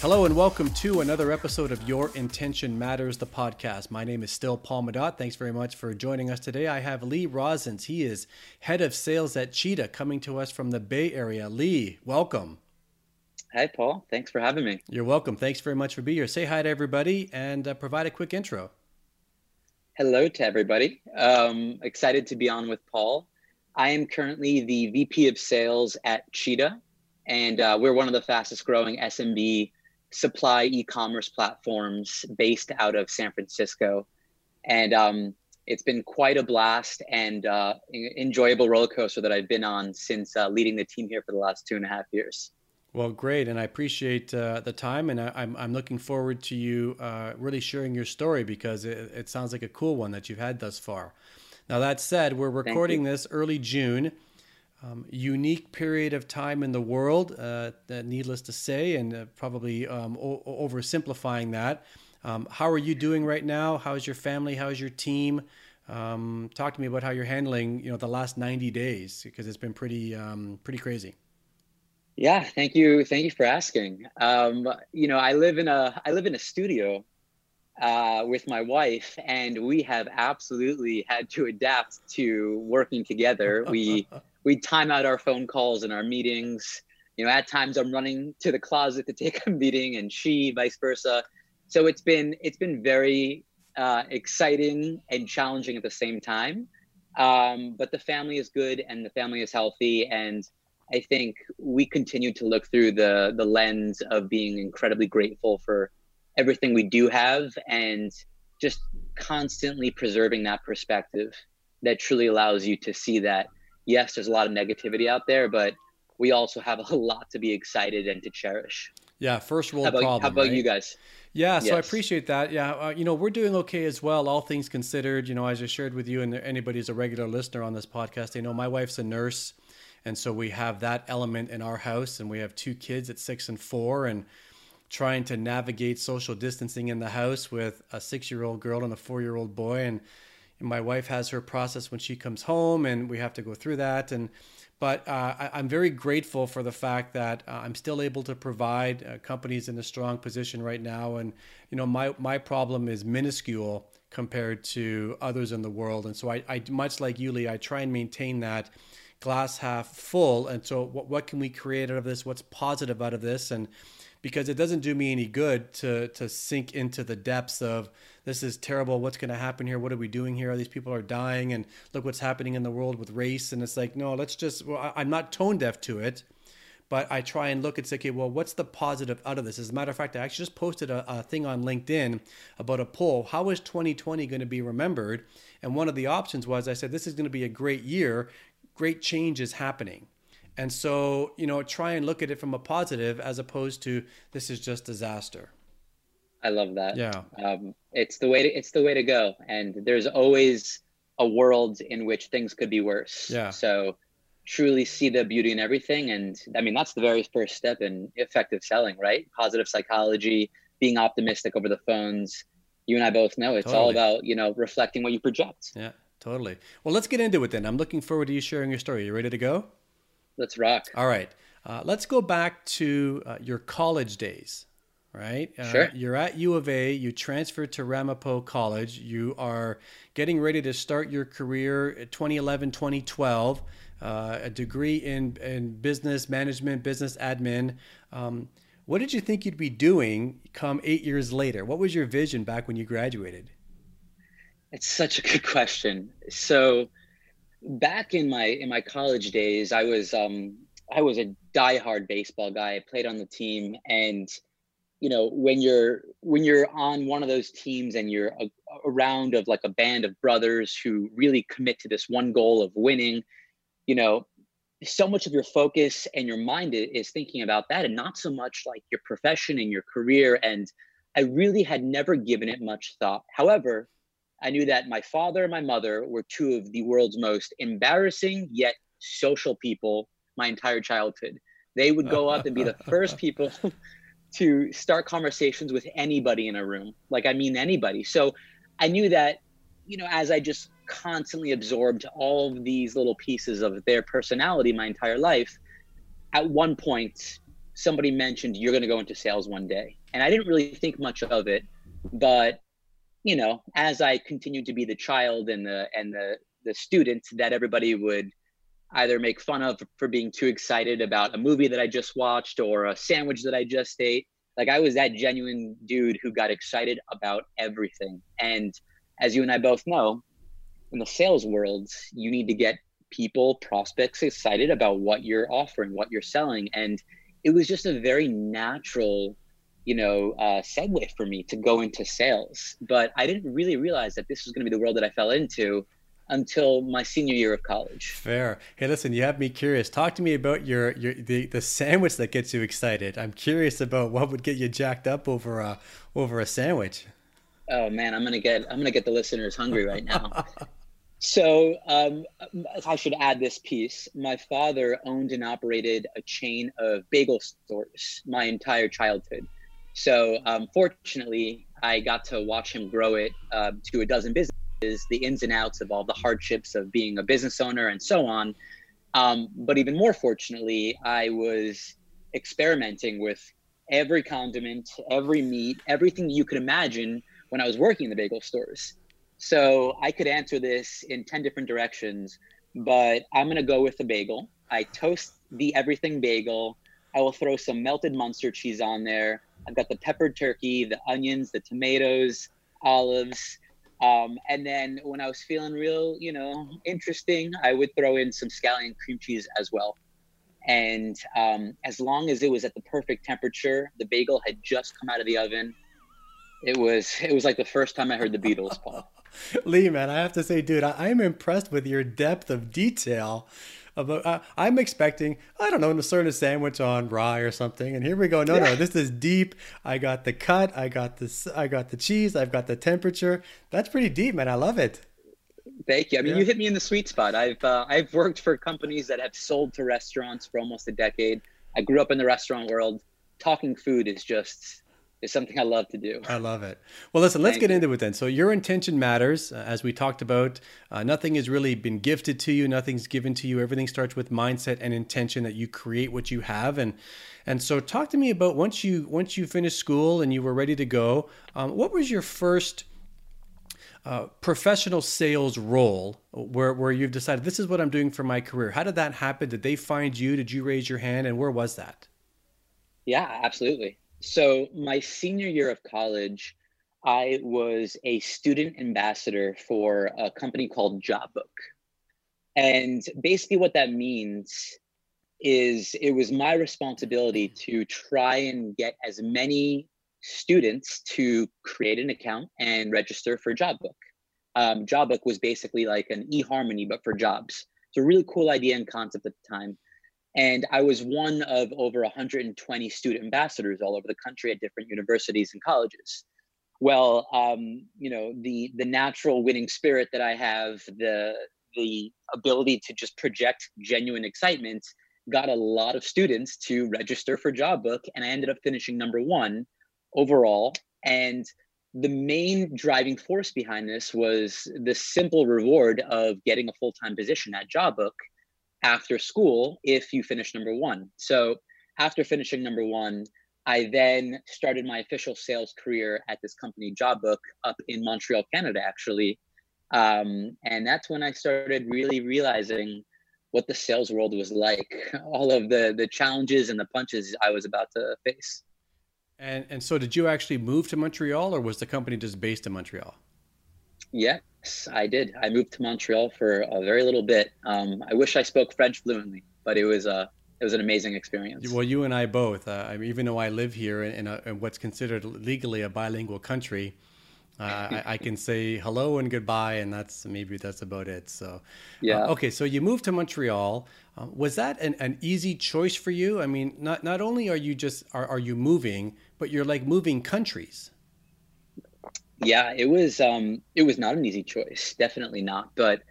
Hello and welcome to another episode of Your Intention Matters, the podcast. My name is still Paul Madot. Thanks very much for joining us today. I have Lee Rosens. He is head of sales at Cheetah, coming to us from the Bay Area. Lee, welcome. Hi, Paul. Thanks for having me. You're welcome. Thanks very much for being here. Say hi to everybody and uh, provide a quick intro. Hello to everybody. Um, excited to be on with Paul. I am currently the VP of Sales at Cheetah, and uh, we're one of the fastest growing SMB supply e-commerce platforms based out of San Francisco, and um, it's been quite a blast and uh, enjoyable roller coaster that I've been on since uh, leading the team here for the last two and a half years. Well, great, and I appreciate uh, the time, and I, am I'm, I'm looking forward to you uh, really sharing your story because it, it, sounds like a cool one that you've had thus far. Now that said, we're recording this early June. Um, unique period of time in the world, uh, needless to say, and uh, probably um, o- oversimplifying that. Um, how are you doing right now? How's your family? How's your team? Um, talk to me about how you're handling, you know, the last 90 days because it's been pretty, um, pretty crazy. Yeah, thank you, thank you for asking. Um, you know, I live in a I live in a studio uh, with my wife, and we have absolutely had to adapt to working together. We we time out our phone calls and our meetings. You know, at times I'm running to the closet to take a meeting, and she vice versa. So it's been it's been very uh, exciting and challenging at the same time. Um, but the family is good, and the family is healthy, and I think we continue to look through the the lens of being incredibly grateful for everything we do have, and just constantly preserving that perspective that truly allows you to see that yes, there's a lot of negativity out there, but we also have a lot to be excited and to cherish. Yeah, first world how about, problem. How about right? you guys? Yeah, so yes. I appreciate that. Yeah, uh, you know, we're doing okay as well, all things considered. You know, as I shared with you, and anybody who's a regular listener on this podcast, they know my wife's a nurse, and so we have that element in our house, and we have two kids at six and four, and trying to navigate social distancing in the house with a six-year-old girl and a four-year-old boy, and my wife has her process when she comes home, and we have to go through that. And but uh, I, am very grateful for the fact that uh, I'm still able to provide uh, companies in a strong position right now. And you know, my my problem is minuscule compared to others in the world. And so I, I much like you, Lee, I try and maintain that glass half full. And so what what can we create out of this? What's positive out of this? And because it doesn't do me any good to to sink into the depths of this is terrible what's going to happen here what are we doing here these people are dying and look what's happening in the world with race and it's like no let's just well, i'm not tone deaf to it but i try and look and say okay well what's the positive out of this as a matter of fact i actually just posted a, a thing on linkedin about a poll how is 2020 going to be remembered and one of the options was i said this is going to be a great year great change is happening and so, you know, try and look at it from a positive as opposed to this is just disaster. I love that. Yeah. Um, it's the way to, it's the way to go. And there's always a world in which things could be worse. Yeah. So truly see the beauty in everything. And I mean, that's the very first step in effective selling, right? Positive psychology, being optimistic over the phones. You and I both know it's totally. all about, you know, reflecting what you project. Yeah, totally. Well, let's get into it then. I'm looking forward to you sharing your story. You ready to go? Let's rock. All right. Uh, let's go back to uh, your college days, right? Uh, sure. You're at U of A. You transferred to Ramapo College. You are getting ready to start your career 2011, 2012, uh, a degree in, in business management, business admin. Um, what did you think you'd be doing come eight years later? What was your vision back when you graduated? It's such a good question. So, back in my in my college days, I was um I was a diehard baseball guy. I played on the team, and you know when you're when you're on one of those teams and you're a, around of like a band of brothers who really commit to this one goal of winning, you know, so much of your focus and your mind is thinking about that, and not so much like your profession and your career. And I really had never given it much thought. However, I knew that my father and my mother were two of the world's most embarrassing yet social people my entire childhood. They would go up and be the first people to start conversations with anybody in a room. Like I mean anybody. So I knew that, you know, as I just constantly absorbed all of these little pieces of their personality my entire life, at one point somebody mentioned you're going to go into sales one day. And I didn't really think much of it, but you know, as I continued to be the child and the and the the student that everybody would either make fun of for being too excited about a movie that I just watched or a sandwich that I just ate. Like I was that genuine dude who got excited about everything. And as you and I both know, in the sales world, you need to get people, prospects excited about what you're offering, what you're selling. And it was just a very natural, you know, uh, segue for me to go into sales. But I didn't really realize that this was going to be the world that I fell into until my senior year of college. Fair. Hey, listen, you have me curious. Talk to me about your your the, the sandwich that gets you excited. I'm curious about what would get you jacked up over a over a sandwich. Oh man, I'm gonna get I'm gonna get the listeners hungry right now. so um, I should add this piece. My father owned and operated a chain of bagel stores my entire childhood. So um, fortunately, I got to watch him grow it uh, to a dozen businesses the ins and outs of all the hardships of being a business owner and so on. Um, but even more fortunately, I was experimenting with every condiment, every meat, everything you could imagine when I was working in the bagel stores. So I could answer this in 10 different directions, but I'm going to go with the bagel. I toast the everything bagel. I will throw some melted Munster cheese on there. I've got the peppered turkey, the onions, the tomatoes, olives, um, and then when I was feeling real, you know, interesting, I would throw in some scallion cream cheese as well. And um, as long as it was at the perfect temperature, the bagel had just come out of the oven. It was it was like the first time I heard the Beatles, Paul. Lee, man, I have to say, dude, I, I'm impressed with your depth of detail about uh, I'm expecting I don't know to serve a sandwich on rye or something, and here we go. No, yeah. no, this is deep. I got the cut. I got this. I got the cheese. I've got the temperature. That's pretty deep, man. I love it. Thank you. I mean, yeah. you hit me in the sweet spot. I've uh, I've worked for companies that have sold to restaurants for almost a decade. I grew up in the restaurant world. Talking food is just is something I love to do. I love it. Well, listen, let's Thank get you. into it then. So, your intention matters, uh, as we talked about. Uh, nothing has really been gifted to you. Nothing's given to you. Everything starts with mindset and intention that you create what you have. And and so, talk to me about once you once you finished school and you were ready to go. Um, what was your first uh, professional sales role where where you've decided this is what I'm doing for my career? How did that happen? Did they find you? Did you raise your hand? And where was that? Yeah, absolutely. So, my senior year of college, I was a student ambassador for a company called JobBook. And basically, what that means is it was my responsibility to try and get as many students to create an account and register for JobBook. Um, JobBook was basically like an eHarmony, but for jobs. It's a really cool idea and concept at the time. And I was one of over 120 student ambassadors all over the country at different universities and colleges. Well, um, you know, the the natural winning spirit that I have, the the ability to just project genuine excitement, got a lot of students to register for JobBook, and I ended up finishing number one overall. And the main driving force behind this was the simple reward of getting a full time position at JobBook after school if you finish number one. So after finishing number one, I then started my official sales career at this company, JobBook, up in Montreal, Canada, actually. Um, and that's when I started really realizing what the sales world was like, all of the the challenges and the punches I was about to face. And and so, did you actually move to Montreal, or was the company just based in Montreal? Yes, I did. I moved to Montreal for a very little bit. Um, I wish I spoke French fluently, but it was a it was an amazing experience. Well, you and I both. Uh, I mean, even though I live here in, a, in, what's considered legally a bilingual country, uh, I, I, can say hello and goodbye, and that's maybe that's about it. So, uh, yeah. Uh, okay, so you moved to Montreal. Uh, was that an, an easy choice for you? I mean, not not only are you just are, are you moving, but you're like moving countries. Yeah, it was um it was not an easy choice, definitely not. But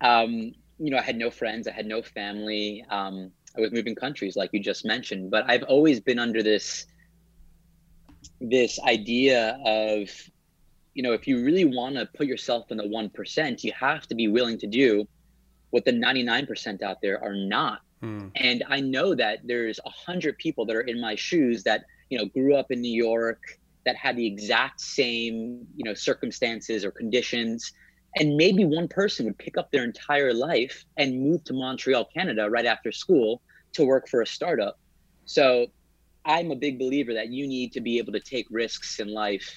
um, you know, I had no friends, I had no family. Um, I was moving countries like you just mentioned, but I've always been under this this idea of, you know, if you really want to put yourself in the 1%, you have to be willing to do what the 99% out there are not. Hmm. And I know that there's a hundred people that are in my shoes that, you know, grew up in New York, that had the exact same, you know, circumstances or conditions. And maybe one person would pick up their entire life and move to Montreal, Canada right after school to work for a startup. So I'm a big believer that you need to be able to take risks in life.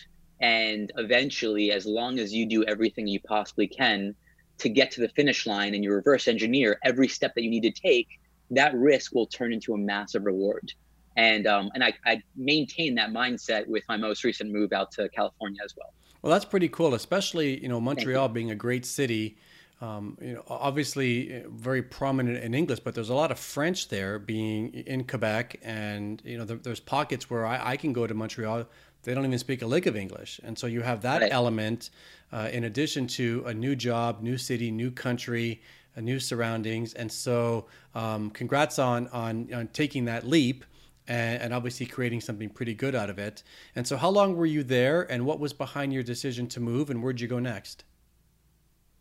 And eventually, as long as you do everything you possibly can to get to the finish line and you reverse engineer every step that you need to take, that risk will turn into a massive reward. And um, and I, I maintain that mindset with my most recent move out to California as well. Well, that's pretty cool, especially you know Montreal you. being a great city. Um, you know, obviously eh, very prominent in English, but there's a lot of French there, being in Quebec, and you know, there, there's pockets where I, I, can go to Montreal. They don't even speak a lick of English, and so you have that right. element uh, in addition to a new job, new city, new country, uh, new surroundings, and so um, congrats on, on on taking that leap. And, and obviously creating something pretty good out of it. And so, how long were you there, and what was behind your decision to move, and where'd you go next?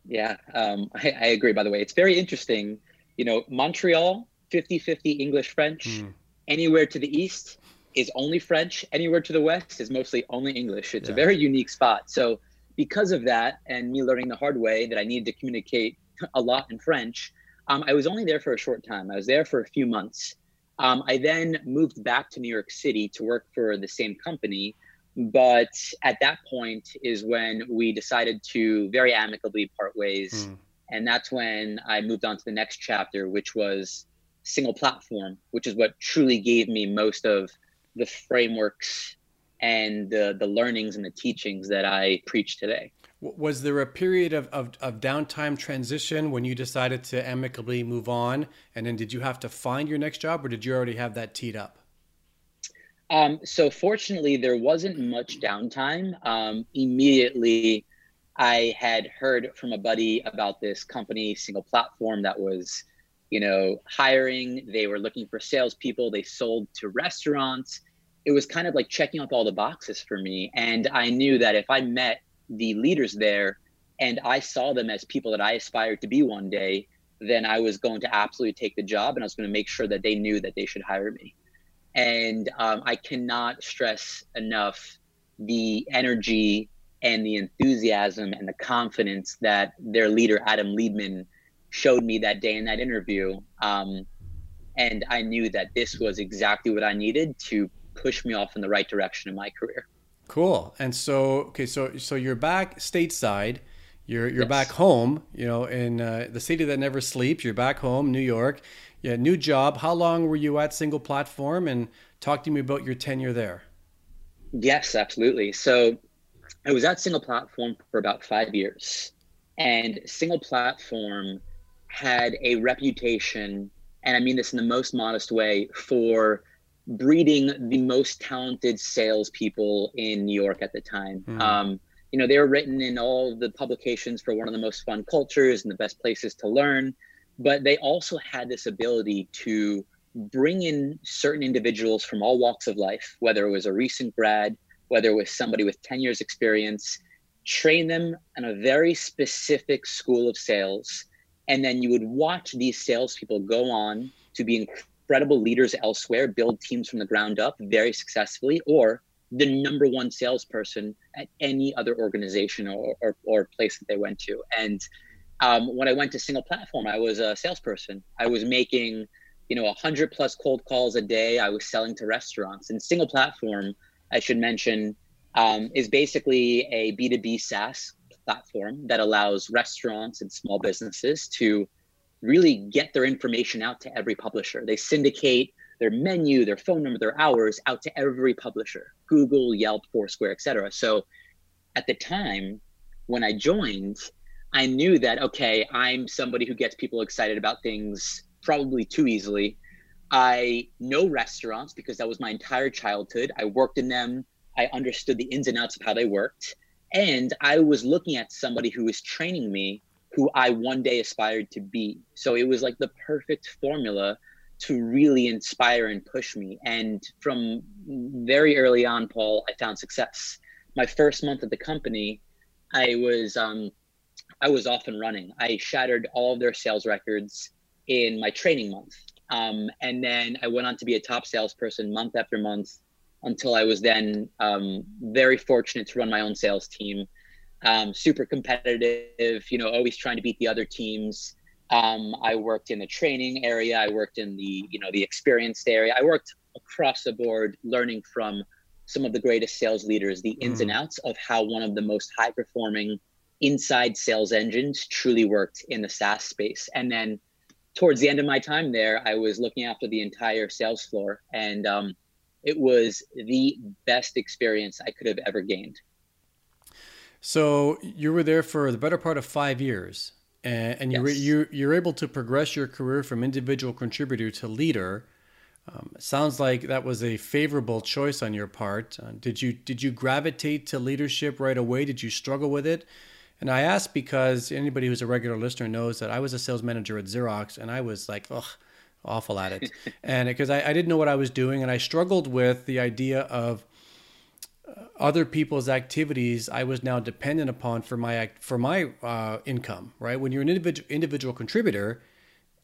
Yeah, um, I, I, agree. By the way, it's very interesting. You know, Montreal, 50 50 English French. Mm. Anywhere to the east is only French. Anywhere to the west is mostly only English. It's yeah. a very unique spot. So, because of that, and me learning the hard way that I needed to communicate a lot in French, um, I was only there for a short time. I was there for a few months. Um, I then moved back to New York City to work for the same company but at that point is when we decided to very amicably part ways. Mm. And that's when I moved on to the next chapter, which was single platform, which is what truly gave me most of the frameworks and the, the learnings and the teachings that I preach today. Was there a period of, of, of, downtime transition when you decided to amicably move on? And then did you have to find your next job or did you already have that teed up? Um, so fortunately, there wasn't much downtime. Um, immediately, I had heard from a buddy about this company, single platform, that was, you know, hiring. They were looking for salespeople. They sold to restaurants. It was kind of like checking off all the boxes for me. And I knew that if I met the leaders there and I saw them as people that I aspired to be one day, then I was going to absolutely take the job and I was going to make sure that they knew that they should hire me. And um, I cannot stress enough the energy and the enthusiasm and the confidence that their leader, Adam Liebman, showed me that day in that interview. Um, and I knew that this was exactly what I needed to push me off in the right direction in my career. Cool. And so, okay, so so you're back stateside. You're you're yes. back home. You know, in uh, the city that never sleeps. You're back home, New York yeah, new job. How long were you at Single Platform? And talk to me about your tenure there. Yes, absolutely. So I was at Single Platform for about five years, and Single Platform had a reputation, and I mean this in the most modest way, for breeding the most talented salespeople in New York at the time. Mm. Um, you know, they were written in all the publications for one of the most fun cultures and the best places to learn but they also had this ability to bring in certain individuals from all walks of life, whether it was a recent grad, whether it was somebody with 10 years experience, train them in a very specific school of sales. And then you would watch these salespeople go on to be incredible leaders elsewhere, build teams from the ground up very successfully, or the number one salesperson at any other organization or, or, or place that they went to. And um, when I went to single platform, I was a salesperson. I was making, you know, 100 plus cold calls a day. I was selling to restaurants. And single platform, I should mention, um, is basically a B2B SaaS platform that allows restaurants and small businesses to really get their information out to every publisher. They syndicate their menu, their phone number, their hours out to every publisher, Google, Yelp, Foursquare, etc. So at the time when I joined, I knew that, okay, I'm somebody who gets people excited about things probably too easily. I know restaurants because that was my entire childhood. I worked in them. I understood the ins and outs of how they worked. And I was looking at somebody who was training me who I one day aspired to be. So it was like the perfect formula to really inspire and push me. And from very early on, Paul, I found success. My first month at the company, I was um, I was off and running. I shattered all of their sales records in my training month, um, and then I went on to be a top salesperson month after month until I was then um, very fortunate to run my own sales team. Um, super competitive, you know, always trying to beat the other teams. Um, I worked in the training area. I worked in the, you know, the experienced area. I worked across the board, learning from some of the greatest sales leaders, the ins mm. and outs of how one of the most high performing inside sales engines truly worked in the SaaS space. And then towards the end of my time there, I was looking after the entire sales floor, and um, it was the best experience I could have ever gained. So you were there for the better part of five years and, and you yes. you you're able to progress your career from individual contributor to leader. Um, sounds like that was a favorable choice on your part. Uh, did you did you gravitate to leadership right away? Did you struggle with it? And I ask because anybody who's a regular listener knows that I was a sales manager at Xerox, and I was like, ugh, awful at it, and because I, I didn't know what I was doing, and I struggled with the idea of other people's activities I was now dependent upon for my for my uh, income. Right, when you're an individual individual contributor,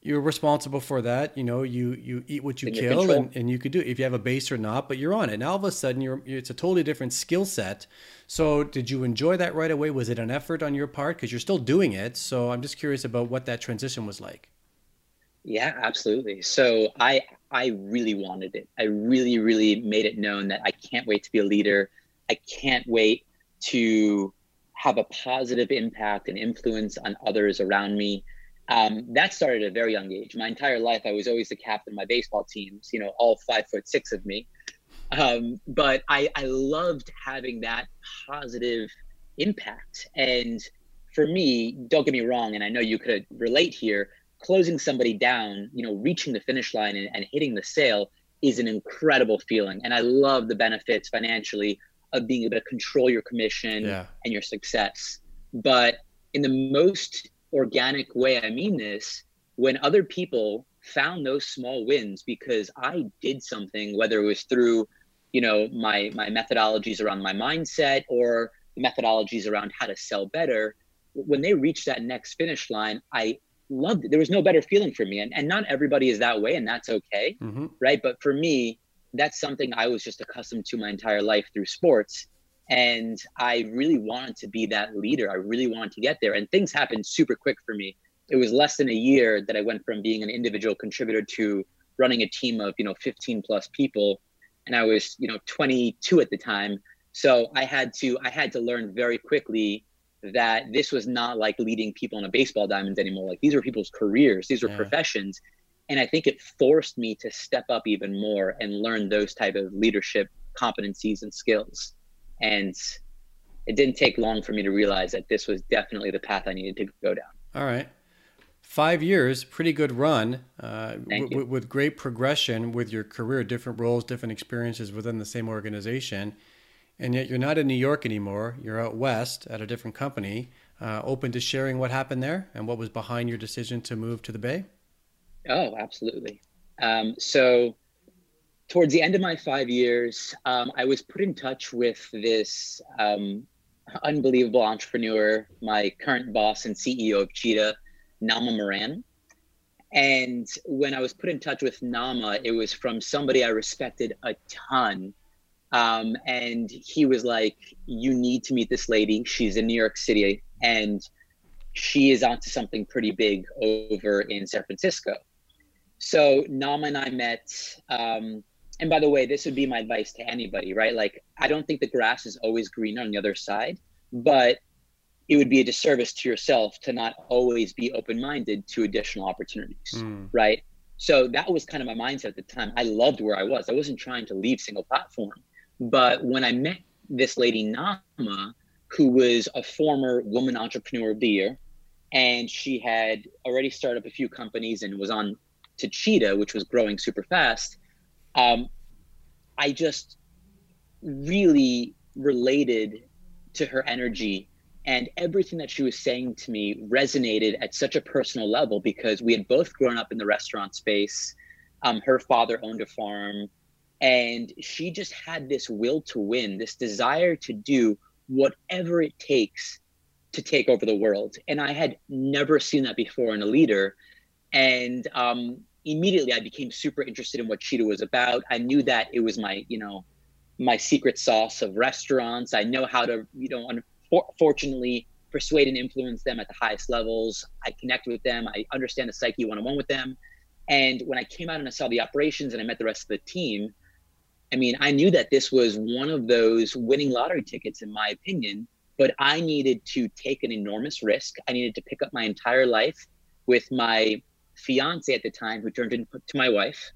you're responsible for that. You know, you you eat what you In kill, and, and you could do it if you have a base or not. But you're on it. Now all of a sudden, you're it's a totally different skill set. So, did you enjoy that right away? Was it an effort on your part because you're still doing it? So, I'm just curious about what that transition was like. Yeah, absolutely. So I I really wanted it. I really really made it known that I can't wait to be a leader. I can't wait to have a positive impact and influence on others around me. Um, that started at a very young age. My entire life, I was always the captain of my baseball teams. You know, all five foot six of me. Um, but I, I loved having that positive impact. And for me, don't get me wrong, and I know you could relate here closing somebody down, you know, reaching the finish line and, and hitting the sale is an incredible feeling. And I love the benefits financially of being able to control your commission yeah. and your success. But in the most organic way, I mean this, when other people found those small wins because I did something, whether it was through, you know, my my methodologies around my mindset or methodologies around how to sell better, when they reached that next finish line, I loved it. There was no better feeling for me. And, and not everybody is that way, and that's okay. Mm-hmm. Right. But for me, that's something I was just accustomed to my entire life through sports. And I really wanted to be that leader. I really wanted to get there. And things happened super quick for me. It was less than a year that I went from being an individual contributor to running a team of, you know, 15 plus people. And I was, you know, 22 at the time. So I had to I had to learn very quickly that this was not like leading people on a baseball diamond anymore. Like these were people's careers, these were yeah. professions. And I think it forced me to step up even more and learn those type of leadership competencies and skills. And it didn't take long for me to realize that this was definitely the path I needed to go down. All right. Five years, pretty good run, uh, w- with great progression with your career, different roles, different experiences within the same organization and yet you're not in New York anymore. You're out west at a different company. Uh, open to sharing what happened there and what was behind your decision to move to the Bay? Oh, absolutely. Um, so, towards the end of my five years, um, I was put in touch with this um, unbelievable entrepreneur, my current boss and CEO of Cheetah, Naama Moran. And when I was put in touch with Naama, it was from somebody I respected a ton um, and he was like, You need to meet this lady. She's in New York City and she is onto something pretty big over in San Francisco. So Naama and I met. Um, and by the way, this would be my advice to anybody, right? Like, I don't think the grass is always green on the other side, but it would be a disservice to yourself to not always be open minded to additional opportunities, mm. right? So that was kind of my mindset at the time. I loved where I was. I wasn't trying to leave single platform. But when I met this lady, Naama, who was a former woman entrepreneur of the year, and she had already started up a few companies and was on to Cheetah, which was growing super fast, um, I just really related to her energy and everything that she was saying to me resonated at such a personal level because we had both grown up in the restaurant space Um, her father owned a farm, and she just had this will to win, this desire to do whatever it takes to take over the world. And I had never seen that before in a leader. And um, immediately I became super interested in what Cheetah was about. I knew that it was my, you know, my secret sauce of restaurants. I know how to, you know, unfortunately persuade and influence them at the highest levels. I connect with them. I understand the psyche one on one with them. And when I came out and I saw the operations and I met the rest of the team, I mean, I knew that this was one of those winning lottery tickets, in my opinion, but I needed to take an enormous risk. I needed to pick up my entire life with my fiance at the time, who turned into my wife.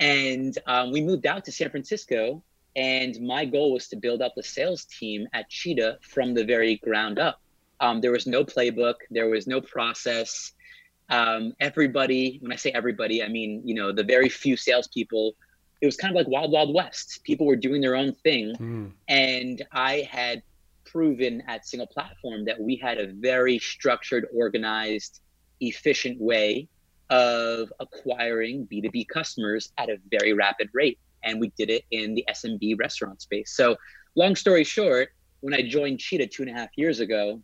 And um, we moved out to San Francisco. And my goal was to build up the sales team at Cheetah from the very ground up. Um, there was no playbook, there was no process. Um, everybody, when I say everybody, I mean, you know, the very few salespeople, it was kind of like Wild Wild West. People were doing their own thing. Mm. And I had proven at Single Platform that we had a very structured, organized, efficient way of acquiring B2B customers at a very rapid rate. And we did it in the SMB restaurant space. So, long story short, when I joined Cheetah two and a half years ago,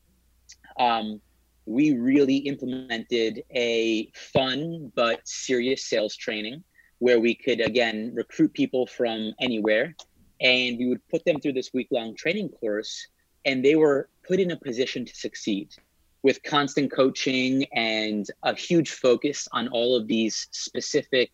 um, we really implemented a fun but serious sales training where we could, again, recruit people from anywhere. And we would put them through this week long training course, and they were put in a position to succeed with constant coaching and a huge focus on all of these specific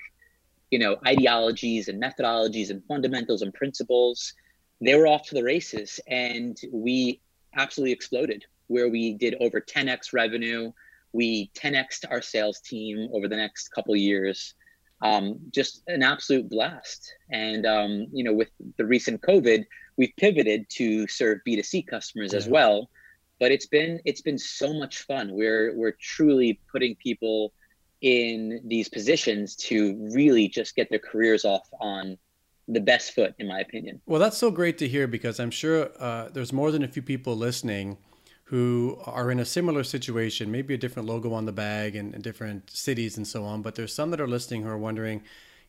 you know ideologies and methodologies and fundamentals and principles they were off to the races. And we absolutely exploded where we did over 10x revenue. We 10x our sales team over the next couple years. Um, just an absolute blast. And um, you know with the recent covid we've pivoted to serve b2c customers yeah. as well but it's been it's been so much fun. We're we're truly putting people in these positions to really just get their careers off on the best foot, in my opinion. Well, that's so great to hear because I'm sure uh, there's more than a few people listening who are in a similar situation, maybe a different logo on the bag and, and different cities and so on. But there's some that are listening who are wondering,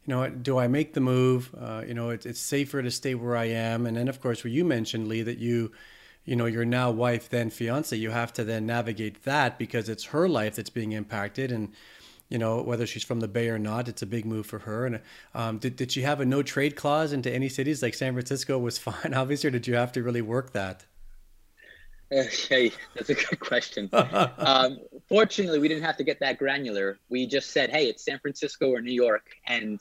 you know, do I make the move? Uh, you know, it, it's safer to stay where I am. And then, of course, where you mentioned, Lee, that you you know your now wife then fiance you have to then navigate that because it's her life that's being impacted. And you know whether she's from the bay or not it's a big move for her. And um, did, did she have a no trade clause into any cities? Like san francisco was fine obviously or did you have to really work that? Hey that's a good question. Um, fortunately we didn't have to get that granular. We just said hey it's san francisco or new york. And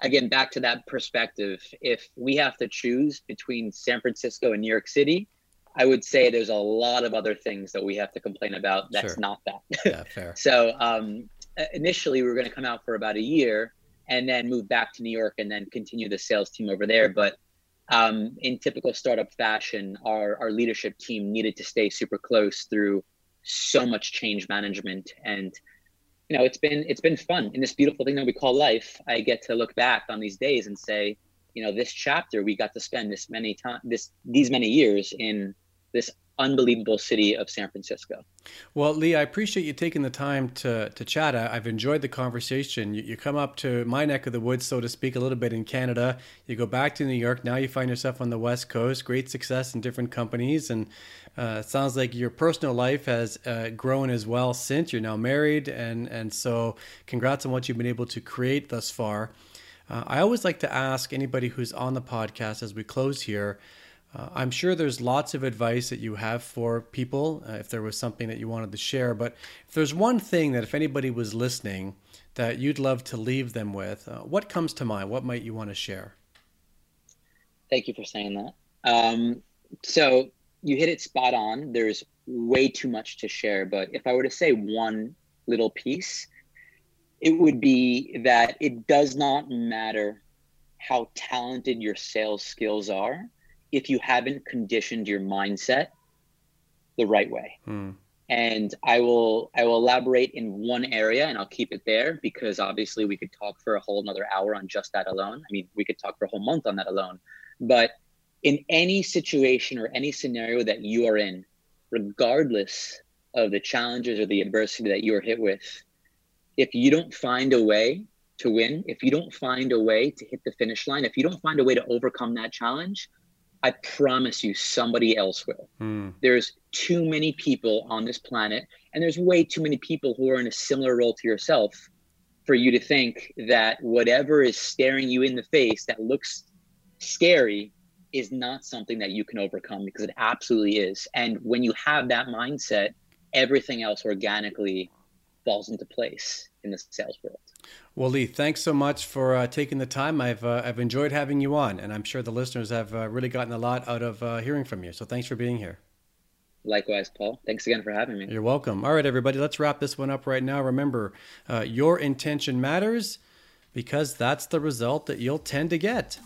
again back to that perspective if we have to choose between san francisco and new york city I would say there's a lot of other things that we have to complain about. That's sure. not that. Yeah, fair. so um, initially, we were going to come out for about a year and then move back to New York and then continue the sales team over there. But um, in typical startup fashion, our, our leadership team needed to stay super close through so much change management and you know it's been it's been fun in this beautiful thing that we call life i get to look back on these days and say you know this chapter we got to spend this many time this these many years in this unbelievable city of San Francisco. Well, Lee, I appreciate you taking the time to, to chat. I've enjoyed the conversation. You, you, come up to my neck of the woods, so to speak, a little bit in Canada. You go back to New York. Now you find yourself on the West Coast. Great success in different companies. And uh, it sounds like your personal life has uh, grown as well since you're now married. And, and so, congrats on what you've been able to create thus far. Uh, I always like to ask anybody who's on the podcast as we close here uh, I'm sure there's lots of advice that you have for people uh, if there was something that you wanted to share. But if there's one thing that if anybody was listening that you'd love to leave them with, uh, what comes to mind? What might you want to share? Thank you for saying that. Um, so you hit it spot on. There's way too much to share. But if I were to say one little piece, it would be that it does not matter how talented your sales skills are if you haven't conditioned your mindset the right way. Hmm. And I will I will elaborate in one area and I'll keep it there because obviously we could talk for a whole another hour on just that alone. I mean, we could talk for a whole month on that alone. But in any situation or any scenario that you are in, regardless of the challenges or the adversity that you are hit with, if you don't find a way to win, if you don't find a way to hit the finish line, if you don't find a way to overcome that challenge, I promise you somebody else will. Hmm. There's too many people on this planet, and there's way too many people who are in a similar role to yourself for you to think that whatever is staring you in the face that looks scary is not something that you can overcome because it absolutely is. And when you have that mindset, everything else organically falls into place in the sales world. Well, Lee, thanks so much for uh, taking the time. I've uh, I've enjoyed having you on, and I'm sure the listeners have uh, really gotten a lot out of uh, hearing from you. So thanks for being here. Likewise, Paul. Thanks again for having me. You're welcome. All right, everybody, let's wrap this one up right now. Remember, uh, your intention matters because that's the result that you'll tend to get.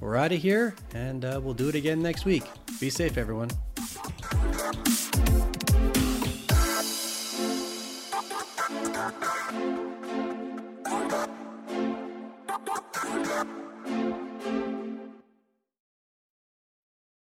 We're out of here, and uh, we'll do it again next week. Be safe, everyone.